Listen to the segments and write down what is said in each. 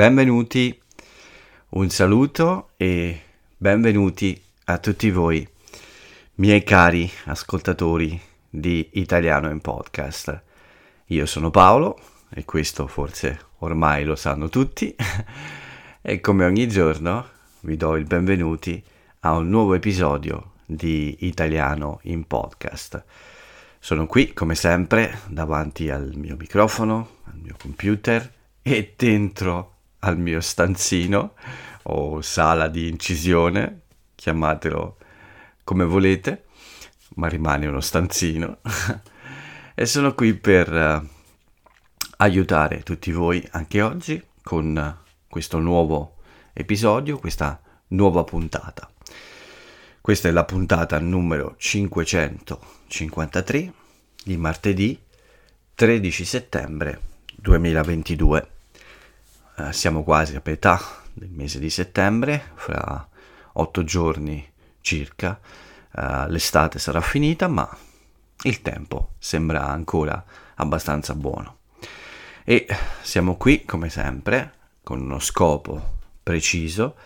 benvenuti, un saluto e benvenuti a tutti voi, miei cari ascoltatori di Italiano in Podcast. Io sono Paolo e questo forse ormai lo sanno tutti e come ogni giorno vi do il benvenuti a un nuovo episodio di Italiano in Podcast. Sono qui come sempre davanti al mio microfono, al mio computer e dentro al mio stanzino o sala di incisione, chiamatelo come volete, ma rimane uno stanzino. e sono qui per uh, aiutare tutti voi anche oggi con uh, questo nuovo episodio, questa nuova puntata. Questa è la puntata numero 553 di martedì 13 settembre 2022 eh, siamo quasi a metà del mese di settembre, fra otto giorni circa eh, l'estate sarà finita, ma il tempo sembra ancora abbastanza buono. E siamo qui, come sempre, con uno scopo preciso,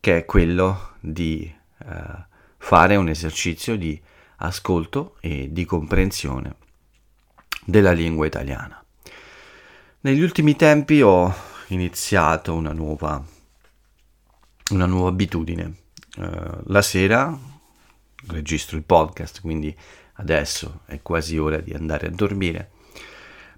che è quello di eh, fare un esercizio di ascolto e di comprensione della lingua italiana. Negli ultimi tempi ho iniziato una nuova, una nuova abitudine. Uh, la sera registro il podcast, quindi adesso è quasi ora di andare a dormire,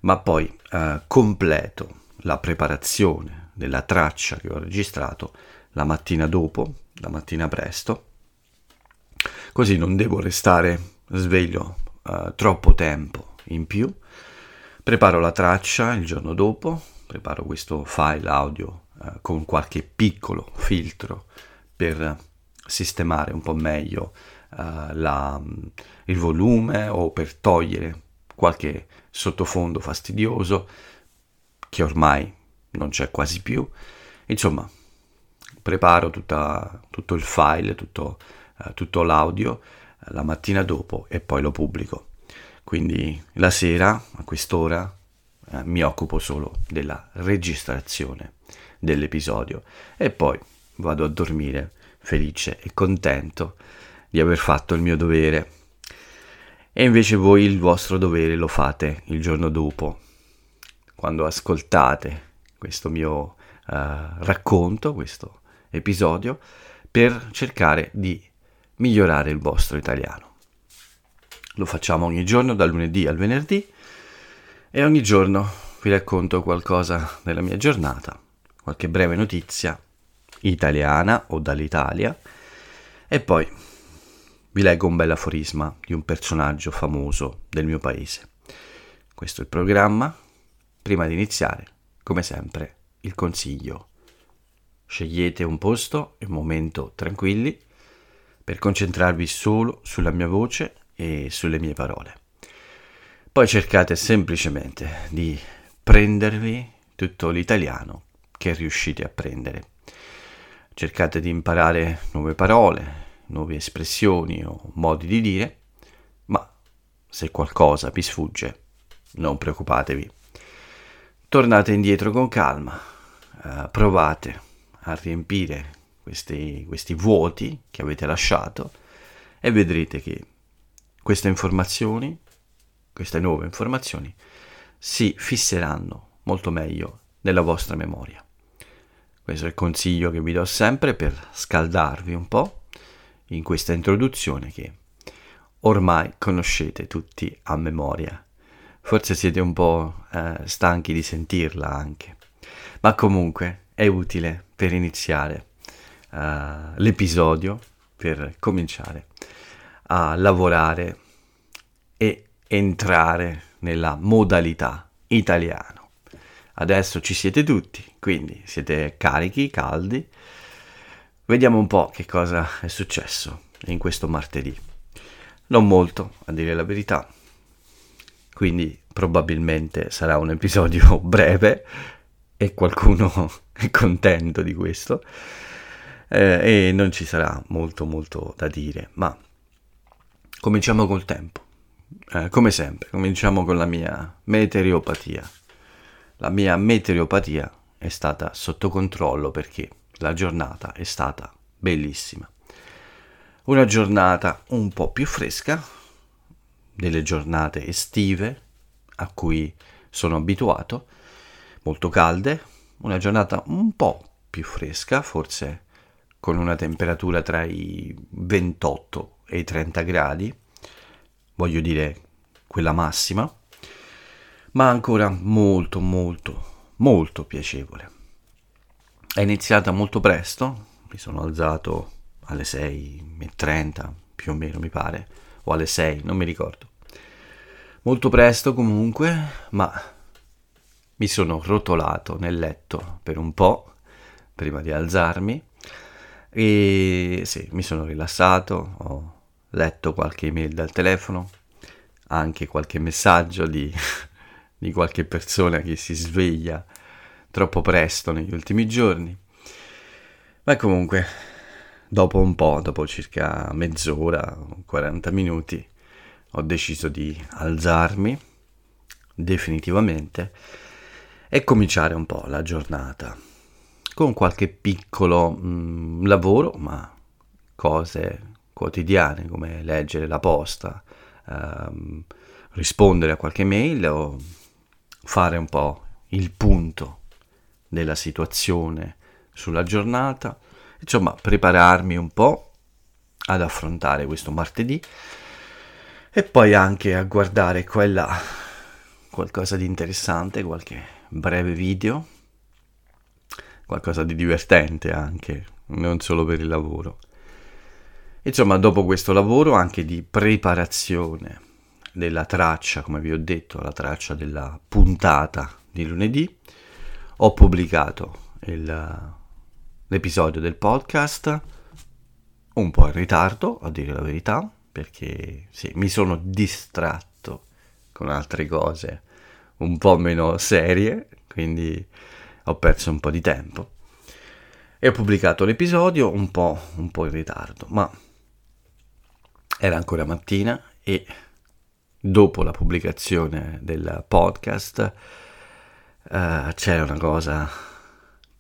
ma poi uh, completo la preparazione della traccia che ho registrato la mattina dopo, la mattina presto, così non devo restare sveglio uh, troppo tempo in più. Preparo la traccia il giorno dopo, preparo questo file audio eh, con qualche piccolo filtro per sistemare un po' meglio eh, la, il volume o per togliere qualche sottofondo fastidioso che ormai non c'è quasi più. Insomma, preparo tutta, tutto il file, tutto, eh, tutto l'audio eh, la mattina dopo e poi lo pubblico. Quindi la sera, a quest'ora, eh, mi occupo solo della registrazione dell'episodio e poi vado a dormire felice e contento di aver fatto il mio dovere. E invece voi il vostro dovere lo fate il giorno dopo, quando ascoltate questo mio uh, racconto, questo episodio, per cercare di migliorare il vostro italiano. Lo facciamo ogni giorno dal lunedì al venerdì e ogni giorno vi racconto qualcosa della mia giornata, qualche breve notizia italiana o dall'Italia e poi vi leggo un bel aforisma di un personaggio famoso del mio paese. Questo è il programma. Prima di iniziare, come sempre, il consiglio. Scegliete un posto e un momento tranquilli per concentrarvi solo sulla mia voce e sulle mie parole. Poi cercate semplicemente di prendervi tutto l'italiano che riuscite a prendere. Cercate di imparare nuove parole, nuove espressioni o modi di dire, ma se qualcosa vi sfugge, non preoccupatevi. Tornate indietro con calma, eh, provate a riempire questi, questi vuoti che avete lasciato e vedrete che queste informazioni queste nuove informazioni si fisseranno molto meglio nella vostra memoria. Questo è il consiglio che vi do sempre per scaldarvi un po' in questa introduzione che ormai conoscete tutti a memoria. Forse siete un po' eh, stanchi di sentirla anche, ma comunque è utile per iniziare uh, l'episodio, per cominciare a lavorare e entrare nella modalità italiano. Adesso ci siete tutti, quindi siete carichi, caldi. Vediamo un po' che cosa è successo in questo martedì. Non molto, a dire la verità. Quindi probabilmente sarà un episodio breve e qualcuno è contento di questo. Eh, e non ci sarà molto molto da dire, ma cominciamo col tempo eh, come sempre, cominciamo con la mia meteoropatia. La mia meteoropatia è stata sotto controllo perché la giornata è stata bellissima. Una giornata un po' più fresca delle giornate estive a cui sono abituato, molto calde, una giornata un po' più fresca, forse con una temperatura tra i 28 e i 30 gradi, voglio dire quella massima, ma ancora molto molto molto piacevole. È iniziata molto presto, mi sono alzato alle 6.30 più o meno mi pare, o alle 6, non mi ricordo. Molto presto comunque, ma mi sono rotolato nel letto per un po' prima di alzarmi e sì, mi sono rilassato, ho letto qualche email dal telefono, anche qualche messaggio di, di qualche persona che si sveglia troppo presto negli ultimi giorni. Ma comunque, dopo un po', dopo circa mezz'ora, 40 minuti, ho deciso di alzarmi definitivamente e cominciare un po' la giornata con qualche piccolo mh, mm, lavoro, ma cose quotidiane come leggere la posta, ehm, rispondere a qualche mail o fare un po' il punto della situazione sulla giornata, insomma prepararmi un po' ad affrontare questo martedì e poi anche a guardare quella qualcosa di interessante, qualche breve video qualcosa di divertente anche, non solo per il lavoro. Insomma, dopo questo lavoro anche di preparazione della traccia, come vi ho detto, la traccia della puntata di lunedì, ho pubblicato il, l'episodio del podcast un po' in ritardo, a dire la verità, perché sì, mi sono distratto con altre cose un po' meno serie, quindi ho perso un po' di tempo. E ho pubblicato l'episodio un po', un po' in ritardo, ma era ancora mattina e dopo la pubblicazione del podcast uh, c'era una cosa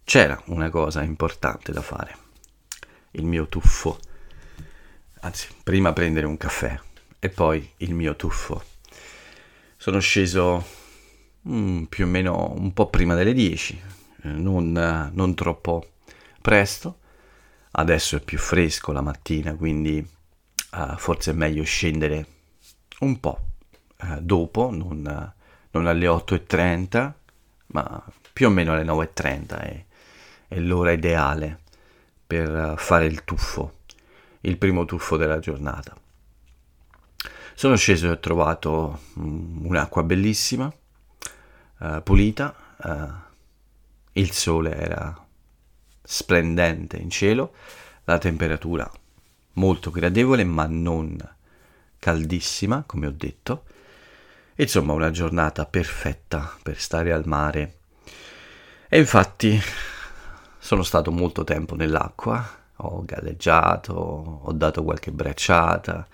c'era una cosa importante da fare. Il mio tuffo. Anzi prima prendere un caffè e poi il mio tuffo. Sono sceso mm, più o meno un po' prima delle 10, eh, non, non, troppo presto. Adesso è più fresco la mattina, quindi uh, forse è meglio scendere un po' uh, dopo, non, non, alle 8.30, ma più o meno alle 9.30 è, è l'ora ideale per fare il tuffo, il primo tuffo della giornata. Sono sceso e ho trovato um, un'acqua bellissima, uh, pulita, uh, il sole era splendente in cielo, la temperatura molto gradevole ma non caldissima, come ho detto. Insomma, una giornata perfetta per stare al mare. E infatti sono stato molto tempo nell'acqua, ho galleggiato, ho dato qualche bracciata,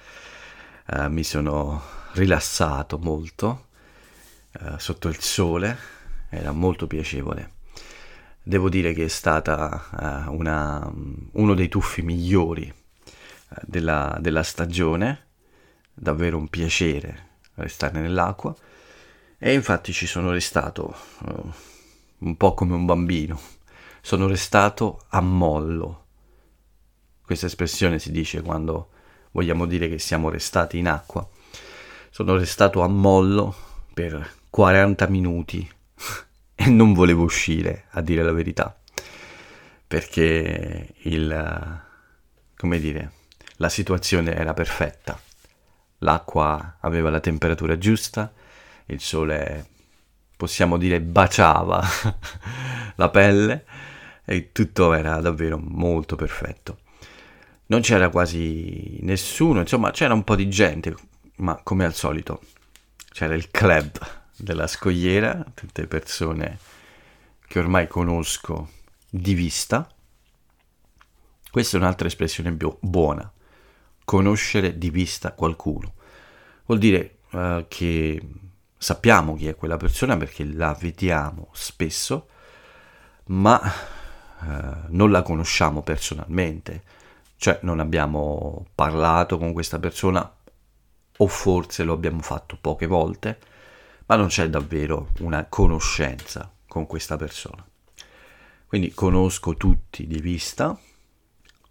eh, mi sono rilassato molto eh, sotto il sole, era molto piacevole. Devo dire che è stata uh, una, uno dei tuffi migliori della, della, stagione, davvero un piacere restare nell'acqua e infatti ci sono restato uh, un po' come un bambino, sono restato a mollo. Questa espressione si dice quando vogliamo dire che siamo restati in acqua. Sono restato a mollo per 40 minuti e non volevo uscire, a dire la verità, perché il, come dire, la situazione era perfetta. L'acqua aveva la temperatura giusta, il sole, possiamo dire, baciava la pelle e tutto era davvero molto perfetto. Non c'era quasi nessuno, insomma c'era un po' di gente, ma come al solito c'era il club della scogliera, tutte persone che ormai conosco di vista. Questa è un'altra espressione bu- buona, conoscere di vista qualcuno. Vuol dire uh, che sappiamo chi è quella persona perché la vediamo spesso, ma eh, non la conosciamo personalmente, cioè non abbiamo parlato con questa persona o forse lo abbiamo fatto poche volte, ma non c'è davvero una conoscenza con questa persona. Quindi conosco tutti di vista,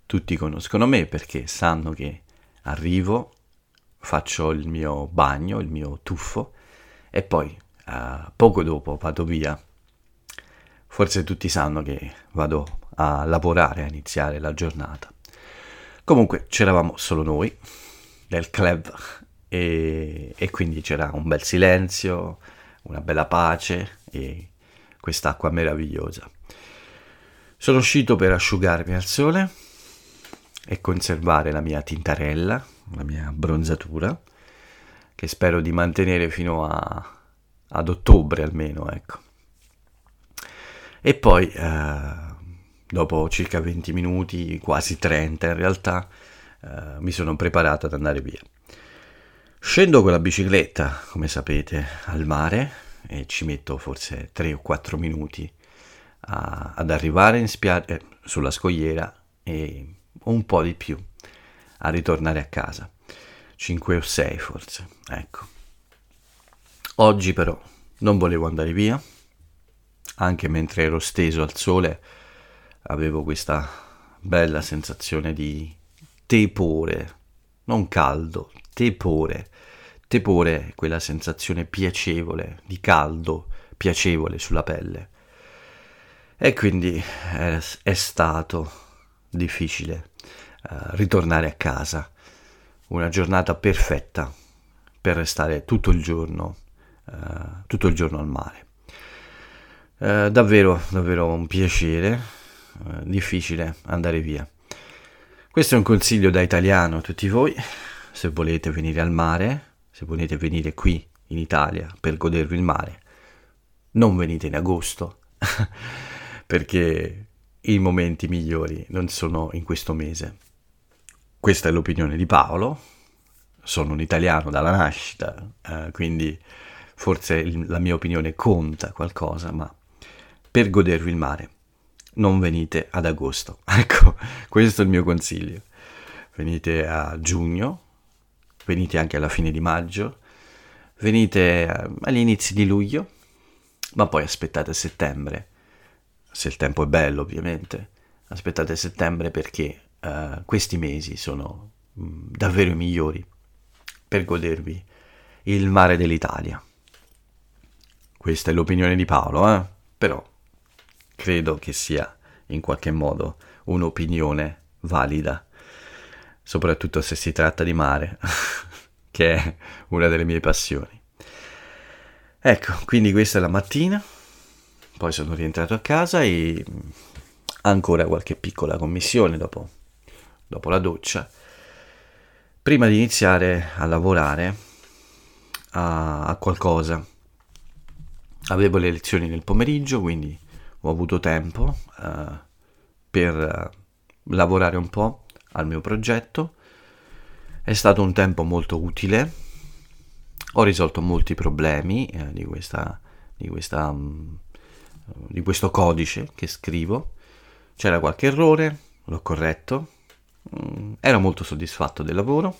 tutti conoscono me perché sanno che arrivo, faccio il mio bagno, il mio tuffo e poi uh, poco dopo vado via. Forse tutti sanno che vado a lavorare, a iniziare la giornata. Comunque c'eravamo solo noi del club e, e quindi c'era un bel silenzio, una bella pace e quest'acqua meravigliosa. Sono uscito per asciugarmi al sole e conservare la mia tintarella, la mia bronzatura, che spero di mantenere fino a, ad ottobre almeno, ecco. E poi, eh, dopo circa 20 minuti, quasi 30 in realtà, eh, mi sono preparato ad andare via. Scendo con la bicicletta, come sapete, al mare e ci metto forse 3 o 4 minuti a, ad arrivare spia- eh, sulla scogliera e un po' di più a ritornare a casa. 5 o 6 forse, ecco. Oggi però non volevo andare via, anche mentre ero steso al sole avevo questa bella sensazione di tepore, non caldo, tepore. Tepore è quella sensazione piacevole, di caldo, piacevole sulla pelle. E quindi è, è stato difficile ritornare a casa. Una giornata perfetta per restare tutto il giorno, uh, tutto il giorno al mare. Uh, davvero, davvero un piacere. difficile andare via. Questo è un consiglio da italiano a tutti voi. Se volete venire al mare, se volete venire qui in Italia per godervi il mare, non venite in agosto. perché i momenti migliori non sono in questo mese. Questa è l'opinione di Paolo, sono un italiano dalla nascita, eh, quindi forse il, la mia opinione conta qualcosa, ma per godervi il mare non venite ad agosto. Ecco, questo è il mio consiglio. Venite a giugno, venite anche alla fine di maggio, venite eh, agli inizi di luglio, ma poi aspettate settembre se il tempo è bello ovviamente, aspettate settembre perché uh, questi mesi sono mm, davvero i migliori per godervi il mare dell'Italia. Questa è l'opinione di Paolo, eh? però credo che sia in qualche modo un'opinione valida, soprattutto se si tratta di mare, che è una delle mie passioni. Ecco, quindi questa è la mattina poi sono rientrato a casa e ancora qualche piccola commissione dopo, dopo la doccia. Prima di iniziare a lavorare a, a qualcosa. Avevo le lezioni nel pomeriggio, quindi ho avuto tempo uh, per uh, lavorare un po' al mio progetto. È stato un tempo molto utile. Ho risolto molti problemi uh, di questa, di questa um, di questo codice che scrivo. C'era qualche errore, l'ho corretto. Mm, ero molto soddisfatto del lavoro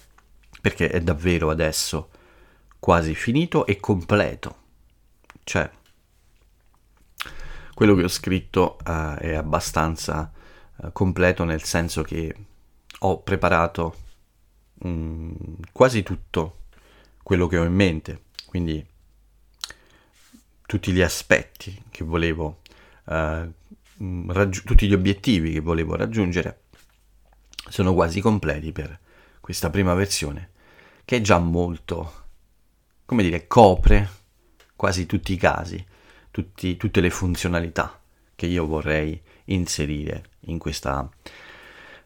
perché è davvero adesso quasi finito e completo. Cioè, quello che ho scritto uh, è abbastanza uh, completo nel senso che ho preparato um, quasi tutto quello che ho in mente. Quindi tutti gli aspetti che volevo, uh, raggi- tutti gli obiettivi che volevo raggiungere sono quasi completi per questa prima versione, che è già molto, come dire, copre quasi tutti i casi, tutti, tutte le funzionalità che io vorrei inserire in questa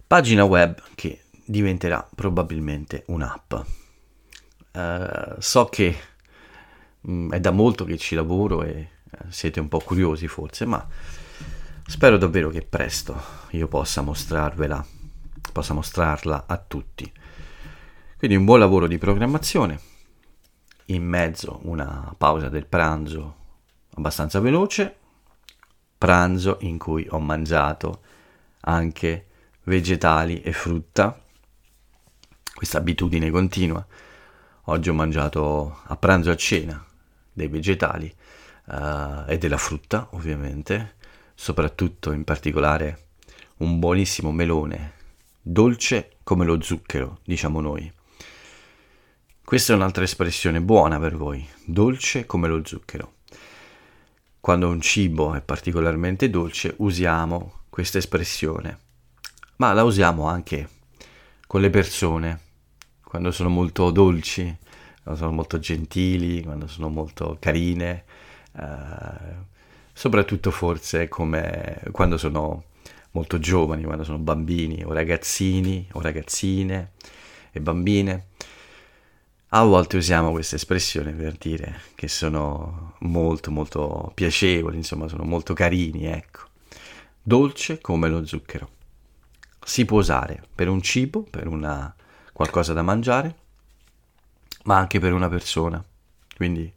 pagina web che diventerà probabilmente un'app. Uh, so che Mm, è da molto che ci lavoro e eh, siete un po' curiosi forse, ma spero davvero che presto io possa mostrarvela, possa mostrarla a tutti. Quindi un buon lavoro di programmazione, in mezzo una pausa del pranzo abbastanza veloce, pranzo in cui ho mangiato anche vegetali e frutta. Questa abitudine continua. Oggi ho mangiato a pranzo e a cena dei vegetali uh, e della frutta, ovviamente, soprattutto in particolare un buonissimo melone, dolce come lo zucchero, diciamo noi. Questa è un'altra espressione buona per voi, dolce come lo zucchero. Quando un cibo è particolarmente dolce usiamo questa espressione, ma la usiamo anche con le persone, quando sono molto dolci, quando sono molto gentili, quando sono molto carine, eh, soprattutto forse come quando sono molto giovani, quando sono bambini o ragazzini o ragazzine e bambine. A volte usiamo questa espressione per dire che sono molto molto piacevoli, insomma sono molto carini, ecco. Dolce come lo zucchero. Si può usare per un cibo, per una qualcosa da mangiare, ma anche per una persona. Quindi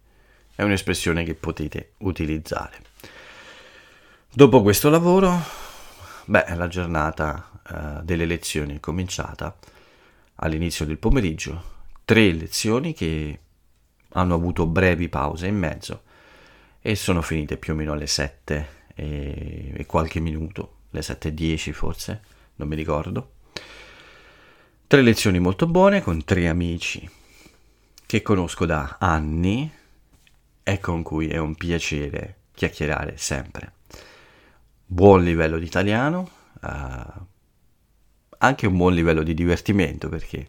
è un'espressione che potete utilizzare. Dopo questo lavoro, beh, la giornata uh, delle lezioni è cominciata all'inizio del pomeriggio tre lezioni che hanno avuto brevi pause in mezzo e sono finite più o meno alle 7 e, e qualche minuto, le 7.10 forse, non mi ricordo. Tre lezioni molto buone con tre amici che conosco da anni e con cui è un piacere chiacchierare sempre. Buon livello di italiano, uh, anche un buon livello di divertimento perché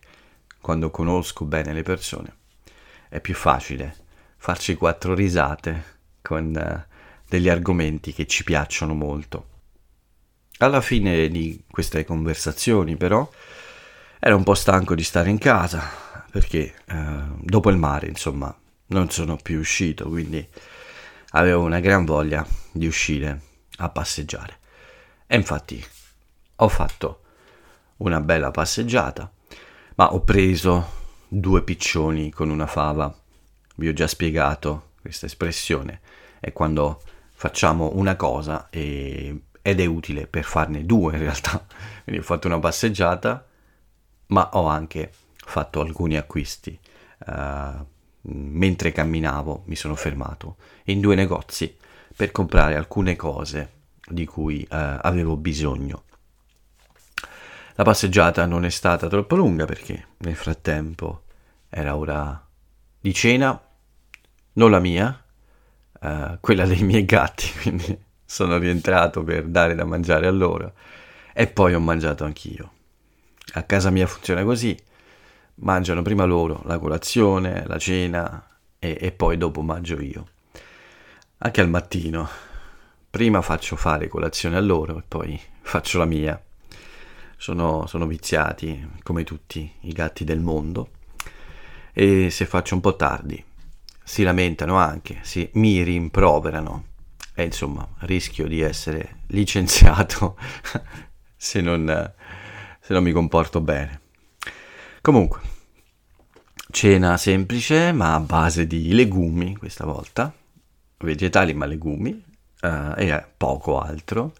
quando conosco bene le persone, è più facile farci quattro risate con uh, degli argomenti che ci piacciono molto. Alla fine di queste conversazioni, però, ero un po' stanco di stare in casa perché uh, dopo il mare, insomma, non sono più uscito, quindi avevo una gran voglia di uscire a passeggiare. E infatti ho fatto una bella passeggiata ma ho preso due piccioni con una fava. Vi ho già spiegato questa espressione, è quando facciamo una cosa e, ed è utile per farne due in realtà. Quindi ho fatto una passeggiata, ma ho anche fatto alcuni acquisti. Uh, mentre camminavo mi sono fermato in due negozi per comprare alcune cose di cui uh, avevo bisogno. La passeggiata non è stata troppo lunga perché nel frattempo era ora di cena, non la mia, uh, quella dei miei gatti, quindi sono rientrato per dare da mangiare a loro e poi ho mangiato anch'io. A casa mia funziona così, mangiano prima loro la colazione, la cena e, e poi dopo mangio io. Anche al mattino, prima faccio fare colazione a loro e poi faccio la mia. Sono, sono viziati come tutti i gatti del mondo. E se faccio un po' tardi si lamentano anche, si, mi rimproverano. E insomma rischio di essere licenziato se, non, se non mi comporto bene. Comunque, cena semplice ma a base di legumi questa volta, vegetali ma legumi uh, e poco altro,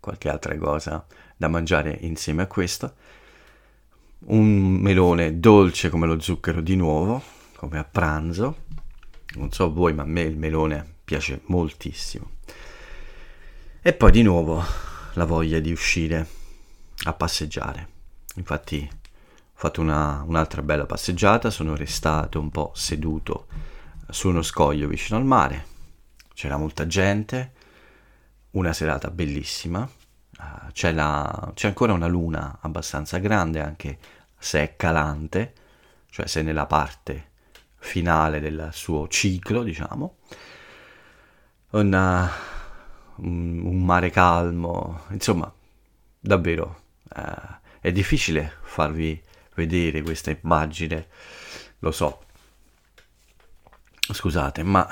qualche altra cosa da mangiare insieme a questo. Un melone dolce come lo zucchero di nuovo, come a pranzo. Non so voi, ma a me il melone piace moltissimo. E poi di nuovo la voglia di uscire a passeggiare. Infatti ho fatto una, un'altra bella passeggiata, sono restato un po' seduto su uno scoglio vicino al mare. C'era molta gente, una serata bellissima uh, c'è, la, c'è ancora una luna abbastanza grande, anche se è calante, cioè se è nella parte finale del suo ciclo, diciamo. Una, un, un, mare calmo, insomma, davvero uh, è difficile farvi vedere questa immagine, lo so. Scusate, ma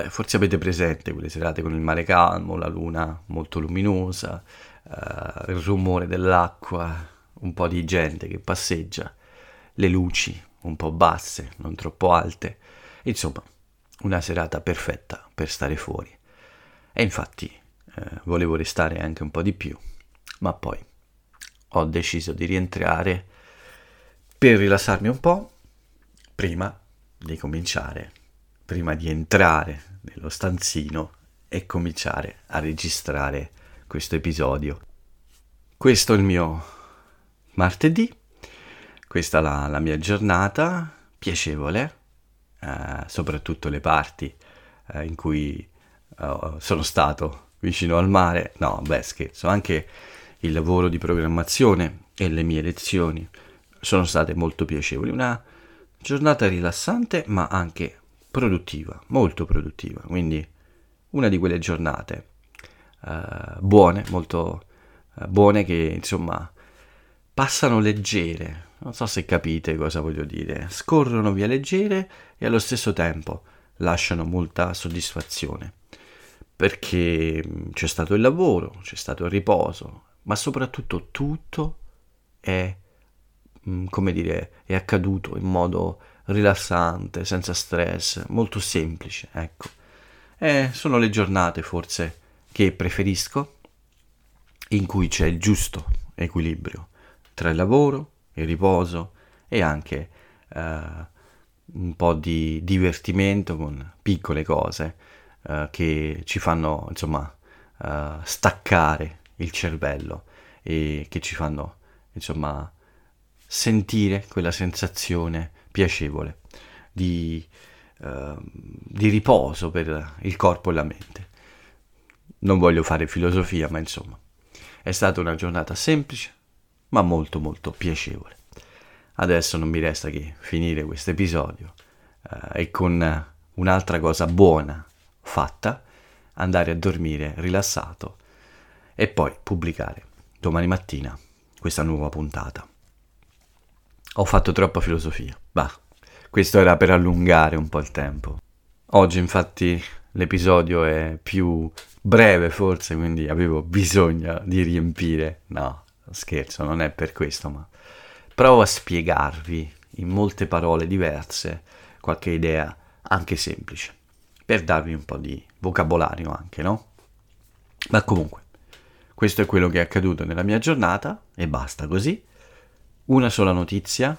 Beh, forse avete presente quelle serate con il mare calmo, la luna molto luminosa, uh, il rumore dell'acqua, un po' di gente che passeggia, le luci un po' basse, non troppo alte. Insomma, una serata perfetta per stare fuori. E infatti eh, volevo restare anche un po' di più, ma poi ho deciso di rientrare per rilassarmi un po' prima di cominciare, prima di entrare nello stanzino e cominciare a registrare questo episodio. Questo è il mio martedì, questa è la, la mia giornata piacevole, eh, soprattutto le parti eh, in cui uh, sono stato vicino al mare. No, beh, scherzo, anche il lavoro di programmazione e le mie lezioni sono state molto piacevoli. Una giornata rilassante, ma anche produttiva, molto produttiva. Quindi una di quelle giornate uh, buone, molto uh, buone che insomma passano leggere. Non so se capite cosa voglio dire. Scorrono via leggere e allo stesso tempo lasciano molta soddisfazione perché mm, c'è stato il lavoro, c'è stato il riposo, ma soprattutto tutto è, mm, come dire, è accaduto in modo rilassante, senza stress, molto semplice, ecco. E sono le giornate forse che preferisco, in cui c'è il giusto equilibrio tra il lavoro, il riposo e anche eh, un po' di divertimento con piccole cose eh, che ci fanno insomma eh, staccare il cervello e che ci fanno insomma sentire quella sensazione piacevole di, uh, di, riposo per il corpo e la mente. Non voglio fare filosofia, ma insomma, è stata una giornata semplice, ma molto molto piacevole. Adesso non mi resta che finire questo episodio uh, e con un'altra cosa buona fatta, andare a dormire rilassato e poi pubblicare domani mattina questa nuova puntata. Ho fatto troppa filosofia, bah, questo era per allungare un po' il tempo. Oggi infatti l'episodio è più breve forse, quindi avevo bisogno di riempire. No, scherzo, non è per questo, ma provo a spiegarvi in molte parole diverse qualche idea anche semplice, per darvi un po' di vocabolario anche, no? Ma comunque, questo è quello che è accaduto nella mia giornata e basta così. Una sola notizia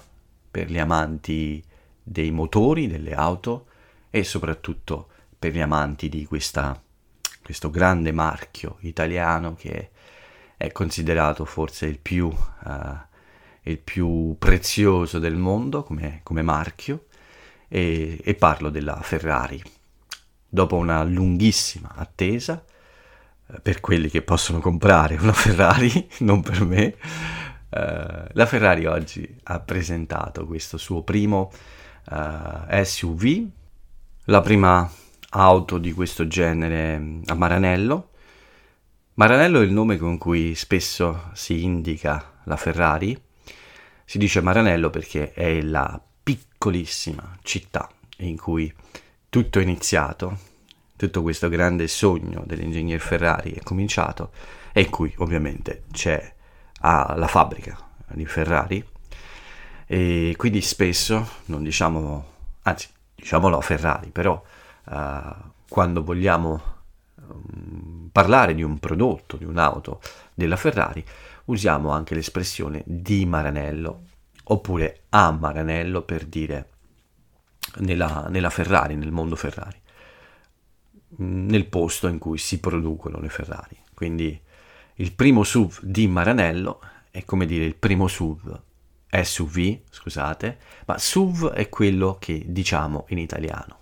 per gli amanti dei motori, delle auto e soprattutto per gli amanti di questa, questo grande marchio italiano che è considerato forse il più, uh, il più prezioso del mondo come, come marchio e, e parlo della Ferrari. Dopo una lunghissima attesa, eh, per quelli che possono comprare una Ferrari, non per me, uh, la Ferrari oggi ha presentato questo suo primo uh, SUV, la prima auto di questo genere a Maranello. Maranello è il nome con cui spesso si indica la Ferrari. Si dice Maranello perché è la piccolissima città in cui tutto è iniziato, tutto questo grande sogno dell'ingegner Ferrari è cominciato e in cui ovviamente c'è ah, la fabbrica di Ferrari e quindi spesso non diciamo, anzi diciamolo a Ferrari, però uh, quando vogliamo um, parlare di un prodotto, di un'auto della Ferrari, usiamo anche l'espressione di Maranello oppure a Maranello per dire nella, nella Ferrari, nel mondo Ferrari, nel posto in cui si producono le Ferrari. Quindi il primo SUV di Maranello è come dire il primo SUV SUV, scusate, ma SUV è quello che diciamo in italiano.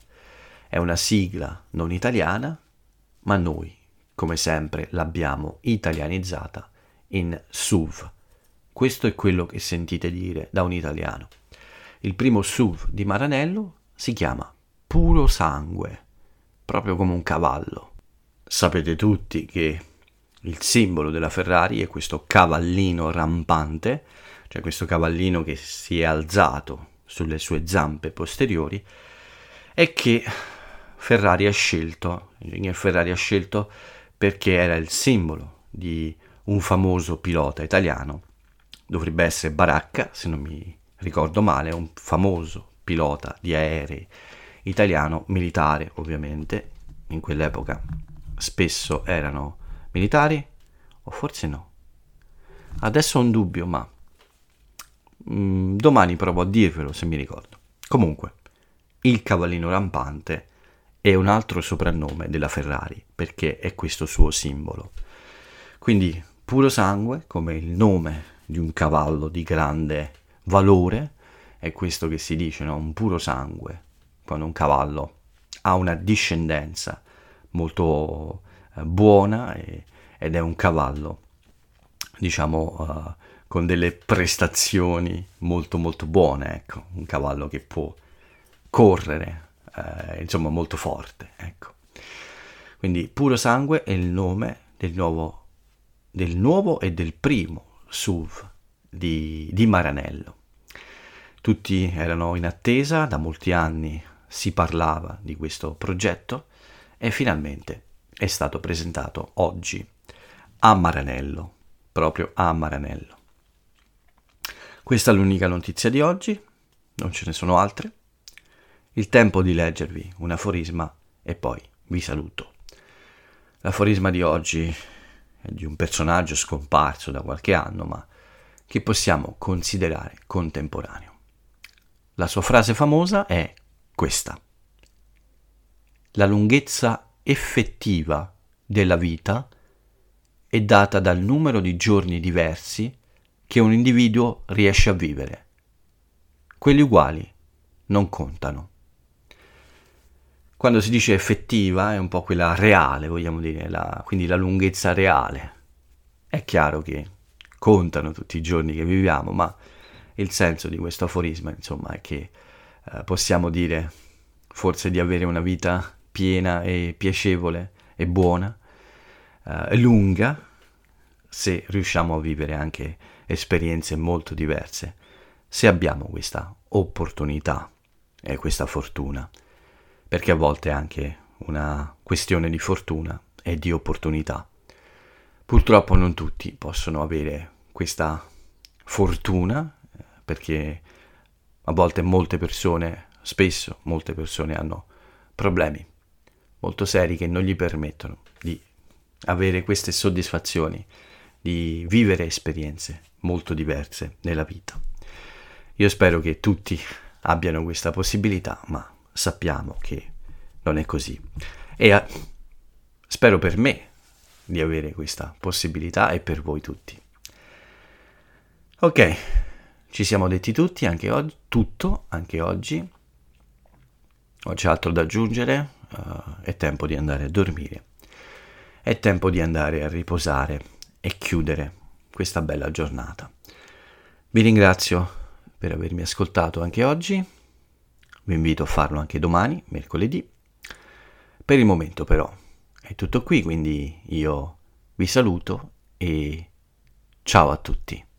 È una sigla non italiana, ma noi, come sempre, l'abbiamo italianizzata in SUV. Questo è quello che sentite dire da un italiano. Il primo SUV di Maranello si chiama Puro Sangue, proprio come un cavallo. Sapete tutti che il simbolo della Ferrari è questo cavallino rampante cioè questo cavallino che si è alzato sulle sue zampe posteriori, e che Ferrari ha scelto, l'ingegner Ferrari ha scelto perché era il simbolo di un famoso pilota italiano, dovrebbe essere Baracca, se non mi ricordo male, un famoso pilota di aerei italiano, militare ovviamente, in quell'epoca spesso erano militari? O forse no. Adesso ho un dubbio, ma mm, domani provo a dirvelo se mi ricordo. Comunque, il cavallino rampante è un altro soprannome della Ferrari perché è questo suo simbolo. Quindi puro sangue come il nome di un cavallo di grande valore, è questo che si dice, no? un puro sangue, quando un cavallo ha una discendenza molto buona e, ed è un cavallo, diciamo, uh, con delle prestazioni molto molto buone, ecco, un cavallo che può correre, eh, insomma molto forte, ecco. Quindi puro sangue è il nome del nuovo, del nuovo e del primo SUV di, di Maranello. Tutti erano in attesa, da molti anni si parlava di questo progetto e finalmente è stato presentato oggi a Maranello, proprio a Maranello. Questa è l'unica notizia di oggi, non ce ne sono altre. Il tempo di leggervi un aforisma e poi vi saluto. L'aforisma di oggi è di un personaggio scomparso da qualche anno, ma che possiamo considerare contemporaneo. La sua frase famosa è questa. La lunghezza effettiva della vita è data dal numero di giorni diversi che un individuo riesce a vivere. Quelli uguali non contano. Quando si dice effettiva è un po' quella reale, vogliamo dire, la, quindi la lunghezza reale. È chiaro che contano tutti i giorni che viviamo, ma il senso di questo aforisma, insomma, è che eh, possiamo dire forse di avere una vita piena e piacevole e buona, eh, lunga, se riusciamo a vivere anche esperienze molto diverse, se abbiamo questa opportunità e questa fortuna perché a volte è anche una questione di fortuna e di opportunità. Purtroppo non tutti possono avere questa fortuna perché a volte molte persone, spesso molte persone hanno problemi molto seri che non gli permettono di avere queste soddisfazioni, di vivere esperienze molto diverse nella vita. Io spero che tutti abbiano questa possibilità, ma sappiamo che non è così. E eh, spero per me di avere questa possibilità e per voi tutti. Ok, ci siamo detti tutti, anche oggi, tutto, anche oggi. Non c'è altro da aggiungere, uh, è tempo di andare a dormire. È tempo di andare a riposare e chiudere questa bella giornata. Vi ringrazio per avermi ascoltato anche oggi vi invito a farlo anche domani, mercoledì. Per il momento però è tutto qui, quindi io vi saluto e ciao a tutti.